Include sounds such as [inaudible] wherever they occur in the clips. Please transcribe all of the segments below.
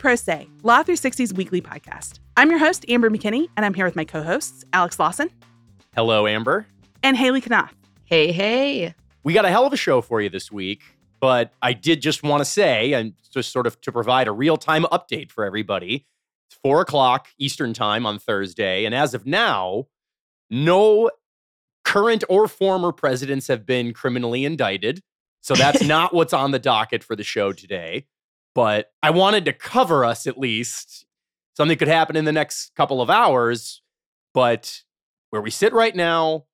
Pro Say, Law 360's weekly podcast. I'm your host, Amber McKinney, and I'm here with my co hosts, Alex Lawson. Hello, Amber. And Haley Knopf. Hey, hey. We got a hell of a show for you this week, but I did just want to say, and just sort of to provide a real time update for everybody, it's four o'clock Eastern time on Thursday. And as of now, no current or former presidents have been criminally indicted. So that's [laughs] not what's on the docket for the show today. But I wanted to cover us at least. Something could happen in the next couple of hours. But where we sit right now,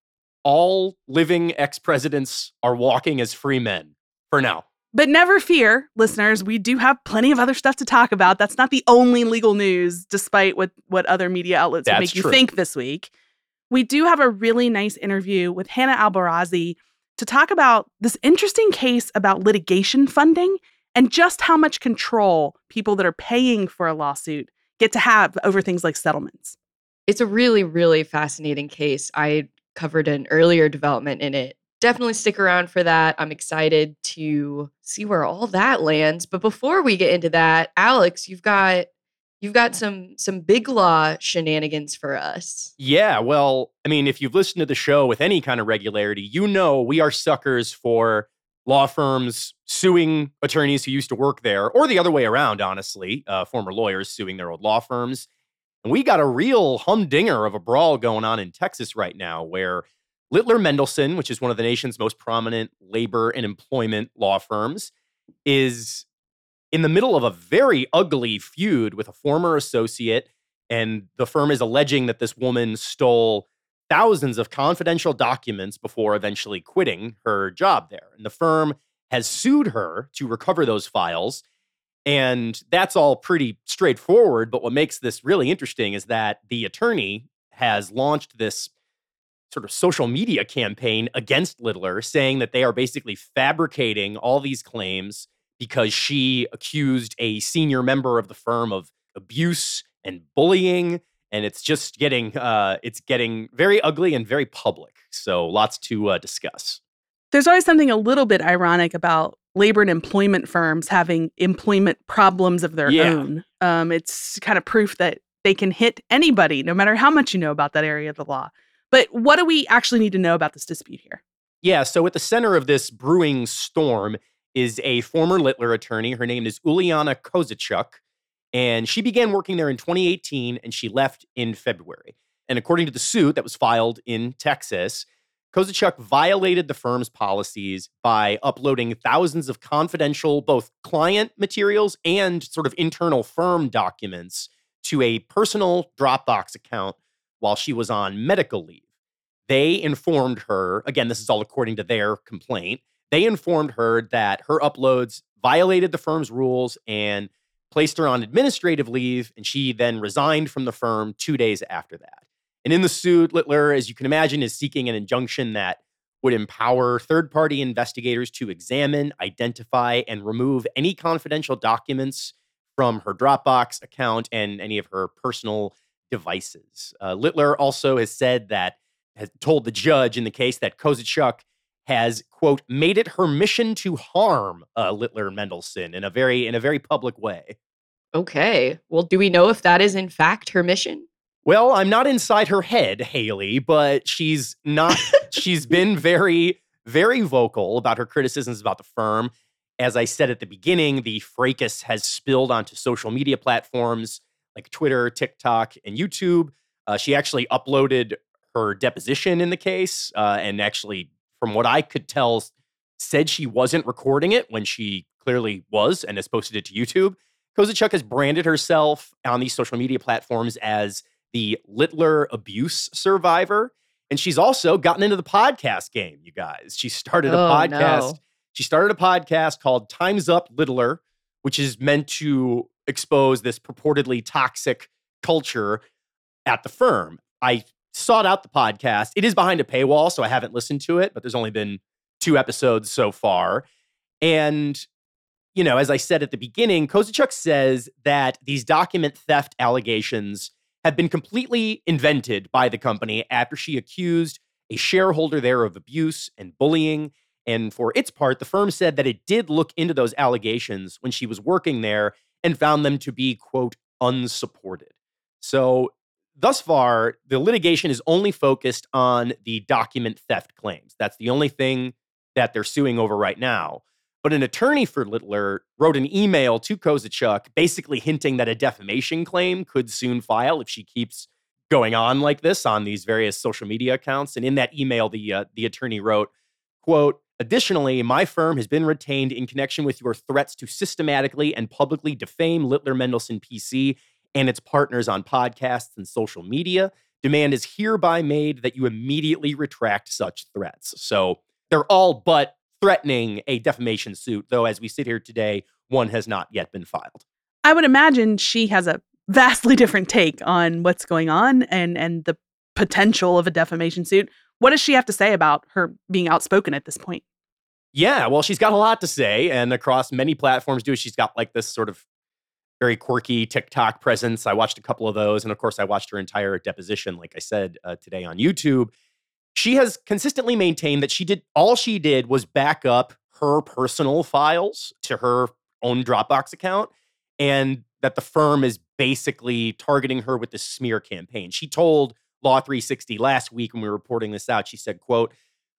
all living ex presidents are walking as free men for now. But never fear, listeners, we do have plenty of other stuff to talk about. That's not the only legal news, despite what, what other media outlets That's make true. you think this week. We do have a really nice interview with Hannah Albarazi to talk about this interesting case about litigation funding and just how much control people that are paying for a lawsuit get to have over things like settlements. It's a really, really fascinating case. I covered an earlier development in it. Definitely stick around for that. I'm excited to see where all that lands. But before we get into that, Alex, you've got you've got some some big law shenanigans for us. Yeah, well, I mean, if you've listened to the show with any kind of regularity, you know we are suckers for law firms suing attorneys who used to work there, or the other way around, honestly, uh, former lawyers suing their old law firms. And we got a real humdinger of a brawl going on in Texas right now where Littler Mendelson, which is one of the nation's most prominent labor and employment law firms, is in the middle of a very ugly feud with a former associate. And the firm is alleging that this woman stole thousands of confidential documents before eventually quitting her job there. And the firm has sued her to recover those files. And that's all pretty straightforward. But what makes this really interesting is that the attorney has launched this sort of social media campaign against Littler, saying that they are basically fabricating all these claims because she accused a senior member of the firm of abuse and bullying and it's just getting uh, it's getting very ugly and very public so lots to uh, discuss There's always something a little bit ironic about labor and employment firms having employment problems of their Yeah. own. Um, it's kind of proof that they can hit anybody, no matter how much you know about that area of the law. But what do we actually need to know about this dispute here? yeah so at the center of this brewing storm is a former littler attorney her name is uliana kozichuk and she began working there in 2018 and she left in february and according to the suit that was filed in texas Kozichuk violated the firm's policies by uploading thousands of confidential, both client materials and sort of internal firm documents to a personal Dropbox account while she was on medical leave. They informed her, again, this is all according to their complaint, they informed her that her uploads violated the firm's rules and placed her on administrative leave, and she then resigned from the firm two days after that. And in the suit, Littler, as you can imagine, is seeking an injunction that would empower third party investigators to examine, identify, and remove any confidential documents from her Dropbox account and any of her personal devices. Uh, Littler also has said that, has told the judge in the case that Kozichuk has, quote, made it her mission to harm uh, Littler Mendelson in a very in a very public way. Okay. Well, do we know if that is in fact her mission? Well, I'm not inside her head, Haley, but she's not, she's [laughs] been very, very vocal about her criticisms about the firm. As I said at the beginning, the fracas has spilled onto social media platforms like Twitter, TikTok, and YouTube. Uh, she actually uploaded her deposition in the case uh, and actually, from what I could tell, said she wasn't recording it when she clearly was and has posted it to YouTube. Kozichuk has branded herself on these social media platforms as the Littler abuse survivor. And she's also gotten into the podcast game, you guys. She started a Oh, podcast. no. She started a podcast called Time's Up Littler, which is meant to expose this purportedly toxic culture at the firm. I sought out the podcast. It is behind a paywall, so I haven't listened to it, but there's only been two episodes so far. And, you know, as I said at the beginning, Kozichuk says that these document theft allegations have been completely invented by the company after she accused a shareholder there of abuse and bullying. And for its part, the firm said that it did look into those allegations when she was working there and found them to be, quote, unsupported. So, thus far, the litigation is only focused on the document theft claims. That's the only thing that they're suing over right now. But an attorney for Littler wrote an email to Kozachuk basically hinting that a defamation claim could soon file if she keeps going on like this on these various social media accounts. And in that email, the uh, the attorney wrote, "quote Additionally, my firm has been retained in connection with your threats to systematically and publicly defame Littler Mendelson PC and its partners on podcasts and social media. Demand is hereby made that you immediately retract such threats." So they're all but threatening a defamation suit, though as we sit here today, one has not yet been filed. I would imagine she has a vastly different take on what's going on and and the potential of a defamation suit. What does she have to say about her being outspoken at this point? Yeah, well, she's got a lot to say, and across many platforms, too. She's got like this sort of very quirky TikTok presence. I watched a couple of those, and of course, I watched her entire deposition, like I said uh, today on YouTube. She has consistently maintained that she did all she did was back up her personal files to her own Dropbox account, and that the firm is basically targeting her with the smear campaign. She told Law 360 last week when we were reporting this out, she said, quote,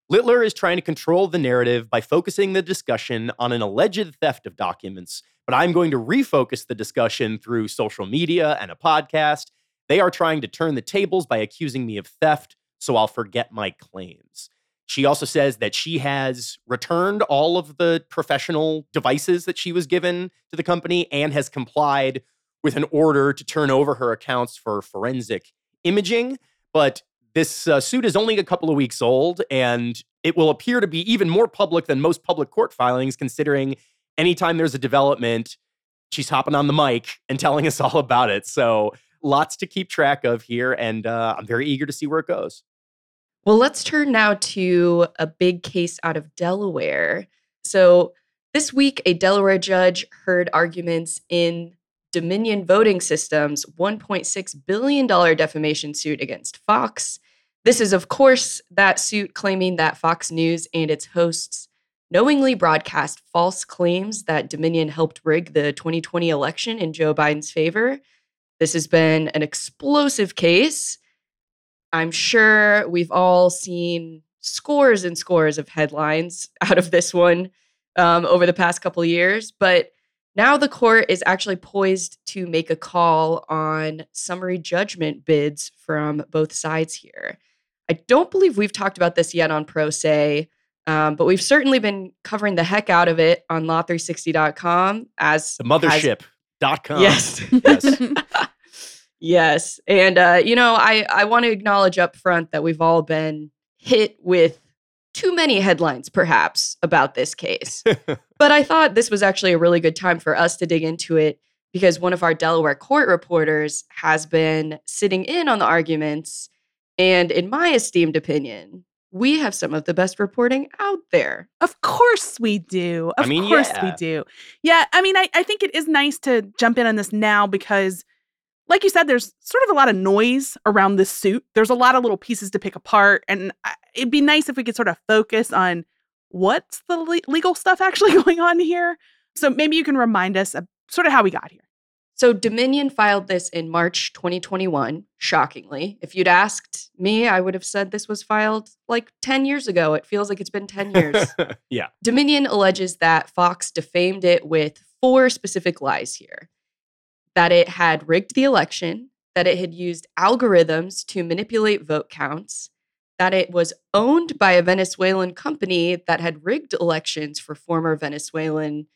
Littler is trying to control the narrative by focusing the discussion on an alleged theft of documents, but I'm going to refocus the discussion through social media and a podcast. They are trying to turn the tables by accusing me of theft, so I'll forget my claims. She also says that she has returned all of the professional devices that she was given to the company and has complied with an order to turn over her accounts for forensic imaging. But this uh, suit is only a couple of weeks old, and it will appear to be even more public than most public court filings, considering anytime there's a development, she's hopping on the mic and telling us [laughs] all about it. So lots to keep track of here, and uh, I'm very eager to see where it goes. Well, let's turn now to a big case out of Delaware. So, this week, a Delaware judge heard arguments in Dominion Voting Systems' $1.6 billion defamation suit against Fox. This is, of course, that suit claiming that Fox News and its hosts knowingly broadcast false claims that Dominion helped rig the 2020 election in Joe Biden's favor. This has been an explosive case. I'm sure we've all seen scores and scores of headlines [laughs] out of this one um, over the past couple years, but now the court is actually poised to make a call on summary judgment bids from both sides here. I don't believe we've talked about this yet on Pro Say, um, but we've certainly been covering the heck out of it on law360.com as the mothership.com. Yes. yes. [laughs] Yes. And uh, you know, I I want to acknowledge up front that we've all been hit with too many headlines perhaps about this case. [laughs] but I thought this was actually a really good time for us to dig into it because one of our Delaware court reporters has been sitting in on the arguments and in my esteemed opinion, we have some of the best reporting out there. Of course we do. Of I mean, course yeah. we do. Yeah, I mean, I, I think it is nice to jump in on this now because like you said, there's sort of a lot of noise around this suit. There's a lot of little pieces to pick apart. And it'd be nice if we could sort of focus on what's the le- legal stuff actually [laughs] going on here. So maybe you can remind us of sort of how we got here. So Dominion filed this in March 2021, shockingly. If you'd asked me, I would have said this was filed like 10 years ago. It feels like it's been 10 years. [laughs] yeah. Dominion alleges that Fox defamed it with four specific lies here that it had rigged the election, that it had used algorithms to manipulate vote counts, that it was owned by a Venezuelan company that had rigged elections for former Venezuelan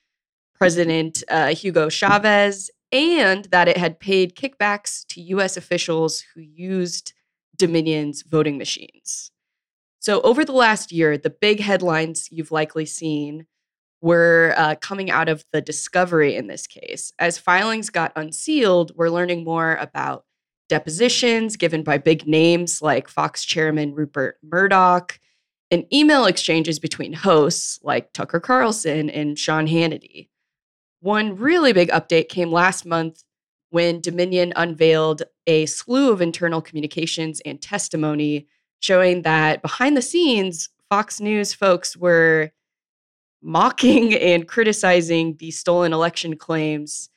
President uh, Hugo Chavez, and that it had paid kickbacks to US officials who used Dominion's voting machines. So, over the last year, the big headlines you've likely seen were uh, coming out of the discovery in this case. As filings got unsealed, we're learning more about depositions given by big names like Fox chairman Rupert Murdoch and email exchanges between hosts like Tucker Carlson and Sean Hannity. One really big update came last month when Dominion unveiled a slew of internal communications and testimony showing that behind the scenes, Fox News folks were mocking [laughs] and criticizing the stolen election claims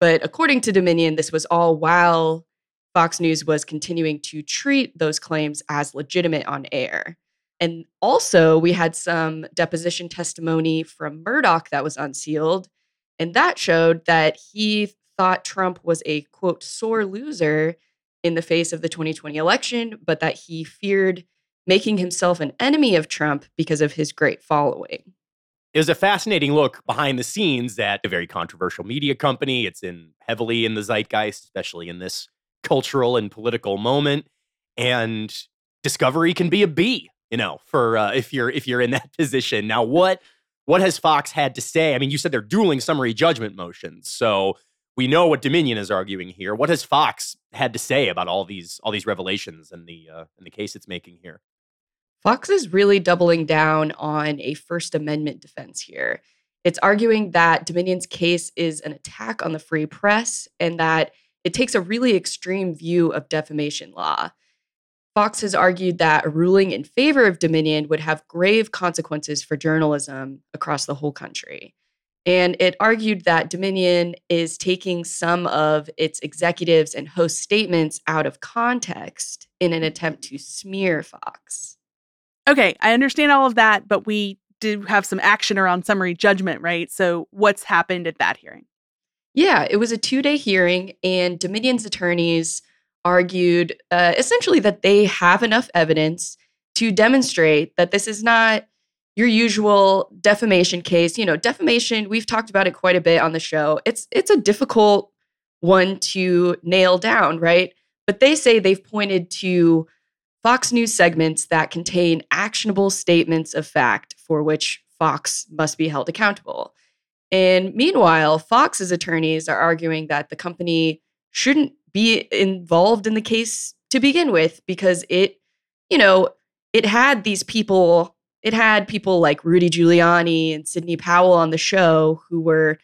But according to Dominion, this was all while Fox News was continuing to treat those claims as legitimate on air. And also, we had some deposition testimony from Murdoch that was unsealed. And that showed that he thought Trump was a quote, sore loser in the face of the 2020 election, but that he feared making himself an enemy of Trump because of his great following. It was a fascinating look behind the scenes at a very controversial media company. It's in heavily in the zeitgeist, especially in this cultural and political moment. And discovery can be a B, you know, for uh, if you're if you're in that [laughs] position. Now, what what has Fox had to say? I mean, you said they're dueling summary judgment motions, so we know what Dominion is arguing here. What has Fox had to say about all these all these revelations and the uh, and the case it's making here? Fox is really doubling down on a First Amendment defense here. It's arguing that Dominion's case is an attack on the free press and that it takes a really extreme view of defamation law. Fox has argued that a ruling in favor of Dominion would have grave consequences for journalism across the whole country. And it argued that Dominion is taking some of its executives and host statements out of context in an attempt to smear Fox. Okay, I understand all of that, but we do have some action around summary judgment, right? So, what's happened at that hearing? Yeah, it was a two day hearing, and Dominion's attorneys argued uh, essentially that they have enough evidence to demonstrate that this is not your usual defamation case. You know, defamation, we've talked about it quite a bit on the show. It's it's a difficult one to nail down, right? But they say they've pointed to Fox News segments that contain actionable statements of fact for which Fox must be held accountable. And meanwhile, Fox's attorneys are arguing that the company shouldn't be involved in the case to begin with because it, you know, it had these people, it had people like Rudy Giuliani and Sidney Powell on the show who were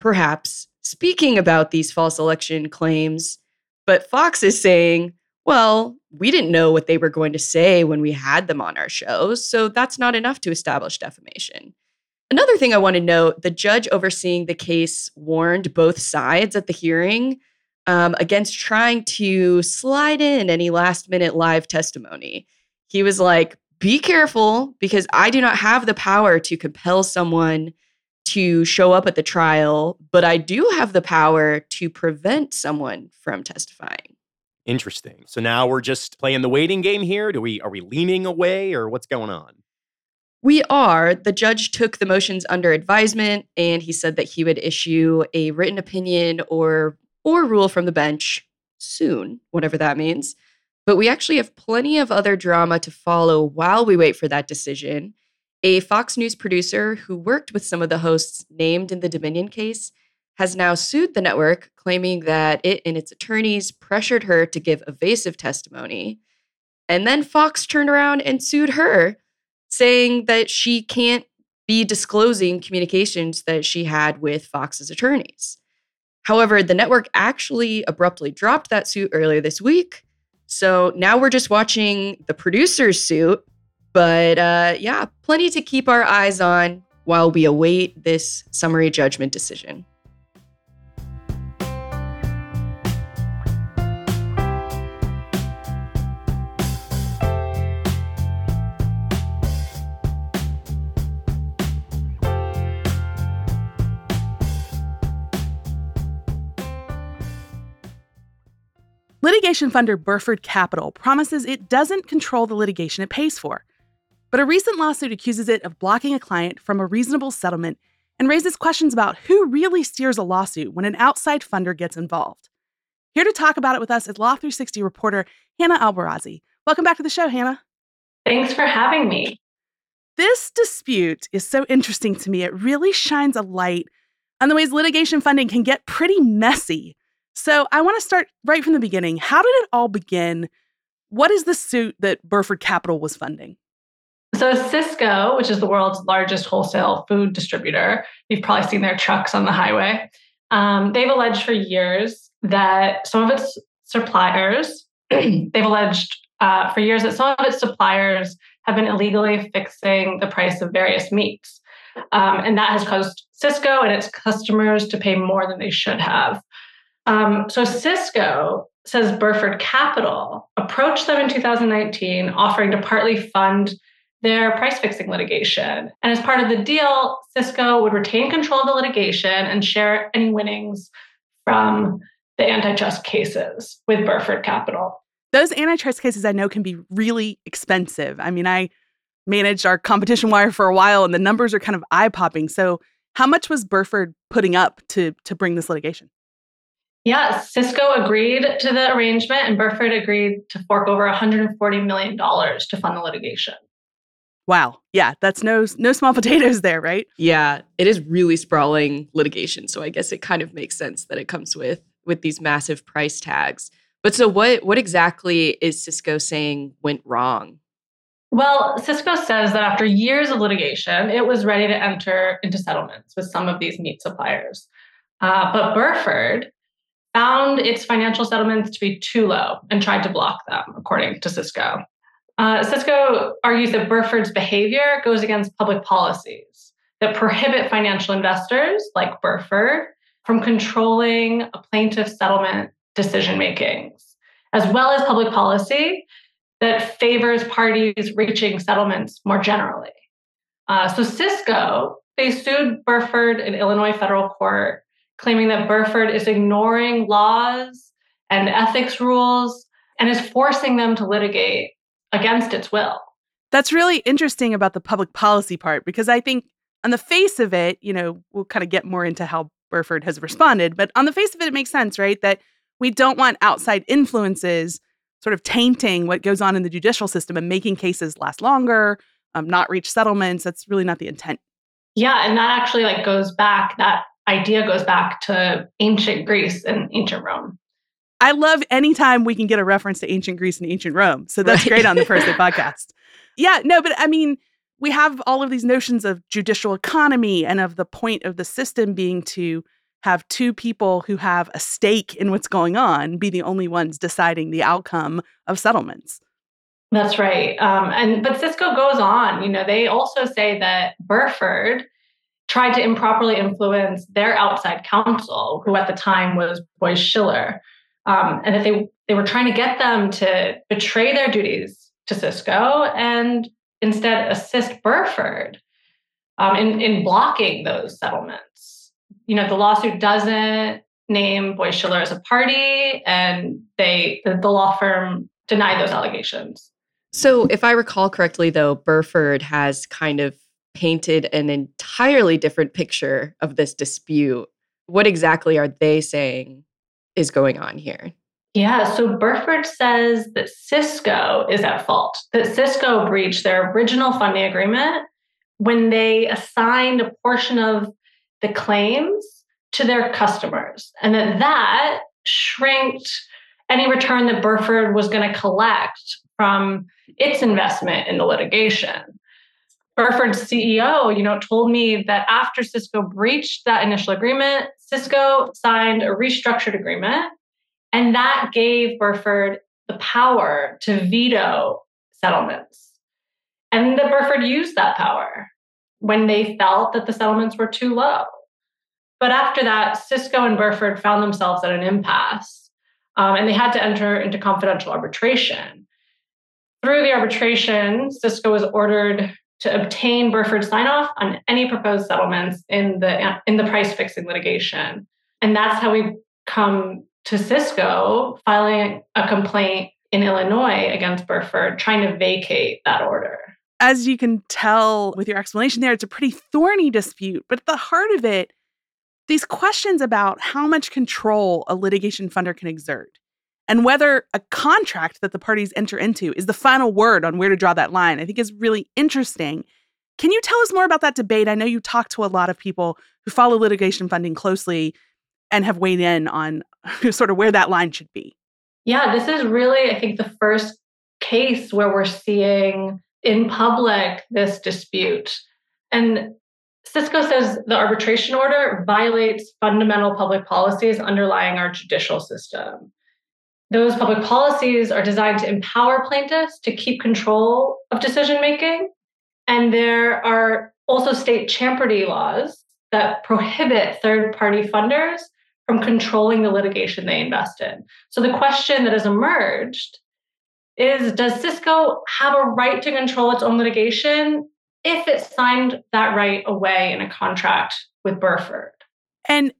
perhaps speaking about these false election claims. But Fox is saying, well, we didn't know what they were going to say when we had them on our shows, so that's not enough to establish defamation. Another thing I want to note the judge overseeing the case warned both sides at the hearing um, against trying to slide in any last minute live testimony. He was like, be careful because I do not have the power to compel someone to show up at the trial, but I do have the power to prevent someone from testifying. Interesting. So now we're just playing the waiting game here. Do we are we leaning away or what's going on? We are. The judge took the motions under advisement and he said that he would issue a written opinion or or rule from the bench soon, whatever that means. But we actually have plenty of other drama to follow while we wait for that decision. A Fox News producer who worked with some of the hosts named in the Dominion case has now sued the network, claiming that it and its attorneys pressured her to give evasive testimony. And then Fox turned around and sued her, saying that she can't be disclosing communications that she had with Fox's attorneys. However, the network actually abruptly dropped that suit earlier this week. So now we're just watching the producer's suit. But uh, yeah, plenty to keep our eyes on while we await this summary judgment decision. Litigation funder Burford Capital promises it doesn't control the litigation it pays for. But a recent lawsuit accuses it of blocking a client from a reasonable settlement and raises questions about who really steers a lawsuit when an outside funder gets involved. Here to talk about it with us is Law 360 reporter Hannah Albarazi. Welcome back to the show, Hannah. Thanks for having me. This dispute is so interesting to me. It really shines a light on the ways litigation funding can get pretty messy so I want to start right from the beginning. How did it all begin? What is the suit that Burford Capital was funding? So Sysco, which is the world's largest wholesale food distributor, you've probably seen their trucks on the highway. Um, they've alleged for years that some of its suppliers, [clears throat] they've alleged uh, for years that some of its suppliers have been illegally fixing the price of various meats. Um, and that has caused Sysco and its customers to pay more than they should have. Um, so Sysco says Burford Capital approached them in 2019, offering to partly fund their price fixing litigation. And as part of the deal, Sysco would retain control of the litigation and share any winnings from the antitrust cases with Burford Capital. Those antitrust cases I know can be really expensive. I mean, I managed our competition wire for a while and the numbers are kind of eye popping. So, how much was Burford putting up to, to bring this litigation? Yeah, Sysco agreed to the arrangement and Burford agreed to fork over $140 million to fund the litigation. Wow. Yeah, that's no no small [laughs] potatoes there, right? Yeah, it is really sprawling litigation, so I guess it kind of makes sense that it comes with with these massive price tags. But so what what exactly is Sysco saying went wrong? Well, Sysco says that after years of litigation, it was ready to enter into settlements with some of these meat suppliers. Uh, but Burford found its financial settlements to be too low and tried to block them, according to Sysco. Uh, Sysco argues that Burford's behavior goes against public policies that prohibit financial investors like Burford from controlling a plaintiff settlement decision makings, as well as public policy that favors parties reaching settlements more generally. Uh, so Sysco, they sued Burford in Illinois federal court, claiming that Burford is ignoring laws and ethics rules and is forcing them to litigate against its will. That's really interesting about the public policy part because I think on the face of it, you know, we'll kind of get more into how Burford has responded, but on the face of it, it makes sense, right? That we don't want outside influences sort of tainting what goes on in the judicial system and making cases last longer, um, not reach settlements. That's really not the intent. Yeah, and that actually like goes back. That idea goes back to ancient Greece and ancient Rome. I love anytime we can get a reference to ancient Greece and ancient Rome. So that's right. great on the First Day [laughs] podcast. Yeah, no, but I mean, we have all of these notions of judicial economy and of the point of the system being to have two people who have a stake in what's going on be the only ones deciding the outcome of settlements. That's right. Um, and but Sysco goes on. You know, they also say that Burford tried to improperly influence their outside counsel, who at the time was Boies Schiller um, and that they they were trying to get them to betray their duties to Sysco and instead assist Burford um, in in blocking those settlements. You know, the lawsuit doesn't name Boies Schiller as a party, and they the, the law firm denied those allegations. So, if I recall correctly, though, Burford has kind of painted an entirely different picture of this dispute. What exactly are they saying is going on here? Yeah, so Burford says that Sysco is at fault, that Sysco breached their original funding agreement when they assigned a portion of the claims to their customers, and that that shrinked any return that Burford was going to collect from its investment in the litigation. Burford's CEO, you know, told me that after Sysco breached that initial agreement, Sysco signed a restructured agreement, and that gave Burford the power to veto settlements. And that Burford used that power when they felt that the settlements were too low. But after that, Sysco and Burford found themselves at an impasse, um, and they had to enter into confidential arbitration. Through the arbitration, Sysco was ordered to obtain Burford sign off on any proposed settlements in the in the price fixing litigation. And that's how we come to Sysco filing a complaint in Illinois against Burford trying to vacate that order. As you can tell with your explanation there, it's a pretty thorny dispute, but at the heart of it, these questions about how much control a litigation funder can exert and whether a contract that the parties enter into is the final word on where to draw that line, I think is really interesting. Can you tell us more about that debate? I know you talk to a lot of people who follow litigation funding closely and have weighed in on [laughs] sort of where that line should be. Yeah, this is really, I think, the first case where we're seeing in public this dispute. And Sysco says the arbitration order violates fundamental public policies underlying our judicial system. Those public policies are designed to empower plaintiffs to keep control of decision making. And there are also state champerty laws that prohibit third party funders from controlling the litigation they invest in. So the question that has emerged is Does Sysco have a right to control its own litigation if it signed that right away in a contract with Burford? And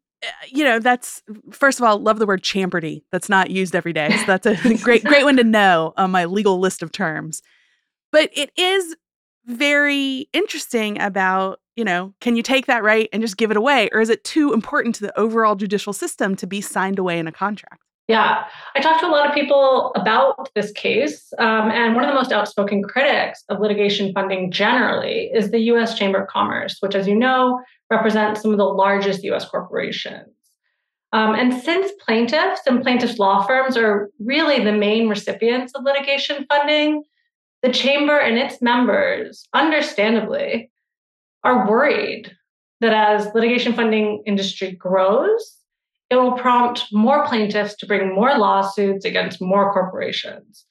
you know that's first of all love the word champerty that's not used every day so that's a [laughs] great great one to know on my legal list of terms but it is very interesting about you know can you take that right and just give it away or is it too important to the overall judicial system to be signed away in a contract yeah, I talked to a lot of people about this case. Um, and one of the most outspoken critics of litigation funding generally is the US Chamber of Commerce, which, as you know, represents some of the largest US corporations. Um, and since plaintiffs and plaintiffs' law firms are really the main recipients of litigation funding, the Chamber and its members, understandably, are worried that as litigation funding industry grows, it will prompt more plaintiffs to bring more lawsuits against more corporations.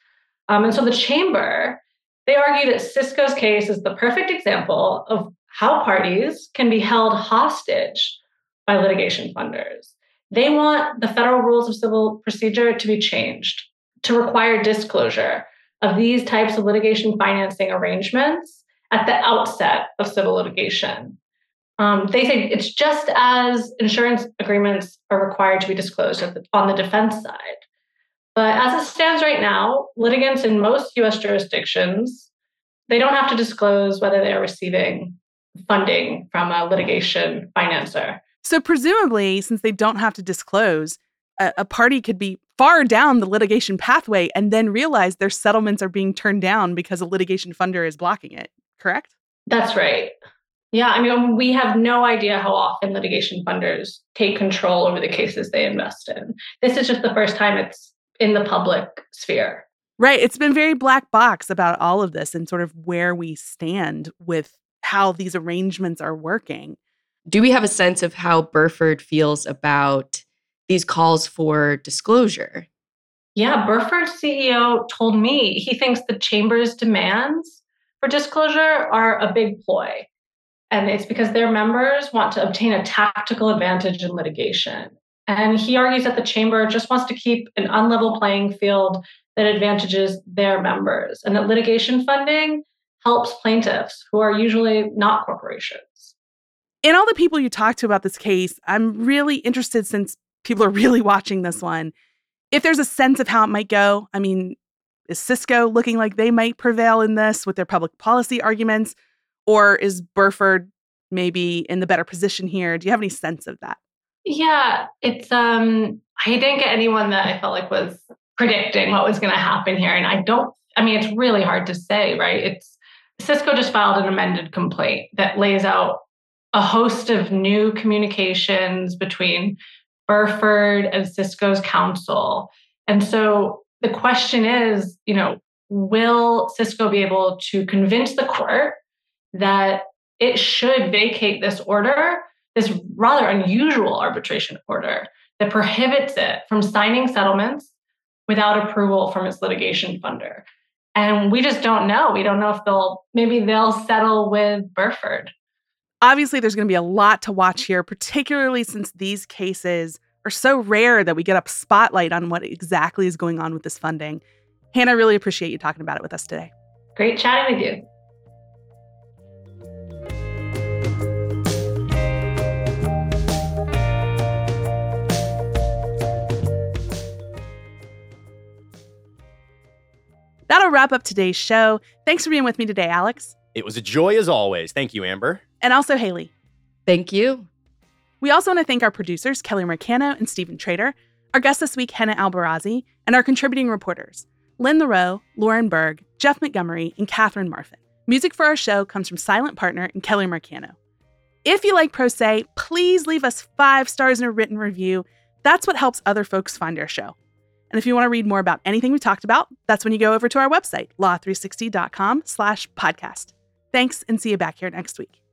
Um, and so the chamber, they argue that Sysco's case is the perfect example of how parties can be held hostage by litigation funders. They want the federal rules of civil procedure to be changed to require disclosure of these types of litigation financing arrangements at the outset of civil litigation. Um, they say it's just as insurance agreements are required to be disclosed on the defense side. But as it stands right now, litigants in most US jurisdictions, they don't have to disclose whether they are receiving funding from a litigation financer. So, presumably, since they don't have to disclose, a, a, party could be far down the litigation pathway and then realize their settlements are being turned down because a litigation funder is blocking it, correct? That's right. Yeah, I mean, we have no idea how often litigation funders take control over the cases they invest in. This is just the first time it's in the public sphere. Right. It's been very black box about all of this and sort of where we stand with how these arrangements are working. Do we have a sense of how Burford feels about these calls for disclosure? Yeah, Burford's CEO told me he thinks the chamber's demands for disclosure are a big ploy. And it's because their members want to obtain a tactical advantage in litigation. And he argues that the chamber just wants to keep an unlevel playing field that advantages their members, and that litigation funding helps plaintiffs who are usually not corporations. In all the people you talk to about this case, I'm really interested since people are [laughs] really watching this one. If there's a sense of how it might go, I mean, is Sysco looking like they might prevail in this with their public policy arguments? Or is Burford maybe in the better position here? Do you have any sense of that? Yeah, it's um I didn't get anyone that I felt like was predicting what was going to happen here and I don't I mean it's really hard to say, right? It's Sysco just filed an amended complaint that lays out a host of new communications between Burford and Sysco's counsel. And so the question is, you know, will Sysco be able to convince the court that it should vacate this order, this rather unusual arbitration order that prohibits it from signing settlements without approval from its litigation funder. And we just don't know. We don't know if they'll, maybe they'll settle with Burford. Obviously, there's going to be a lot to watch here, particularly since these cases are so rare that we get a spotlight on what exactly is going on with this funding. Hannah, really appreciate you talking about it with us today. Great chatting with you. That'll wrap up today's show. Thanks for being with me today, Alex. It was a joy as always. Thank you, Amber. And also Haley. Thank you. We also want to thank our producers, Kelly Mercano and Stephen Trader, our guest this week, Hannah Albarazi, and our contributing reporters, Lynn LaRowe, Lauren Berg, Jeff Montgomery, and Catherine Marfin. Music for our show comes from Silent Partner and Kelly Mercano. If you like Pro Say, please leave us five stars in a written review. That's what helps other folks find our show. And if you want to read more about anything we talked about, that's when you go over to our website, law360.com slash podcast. Thanks and see you back here next week.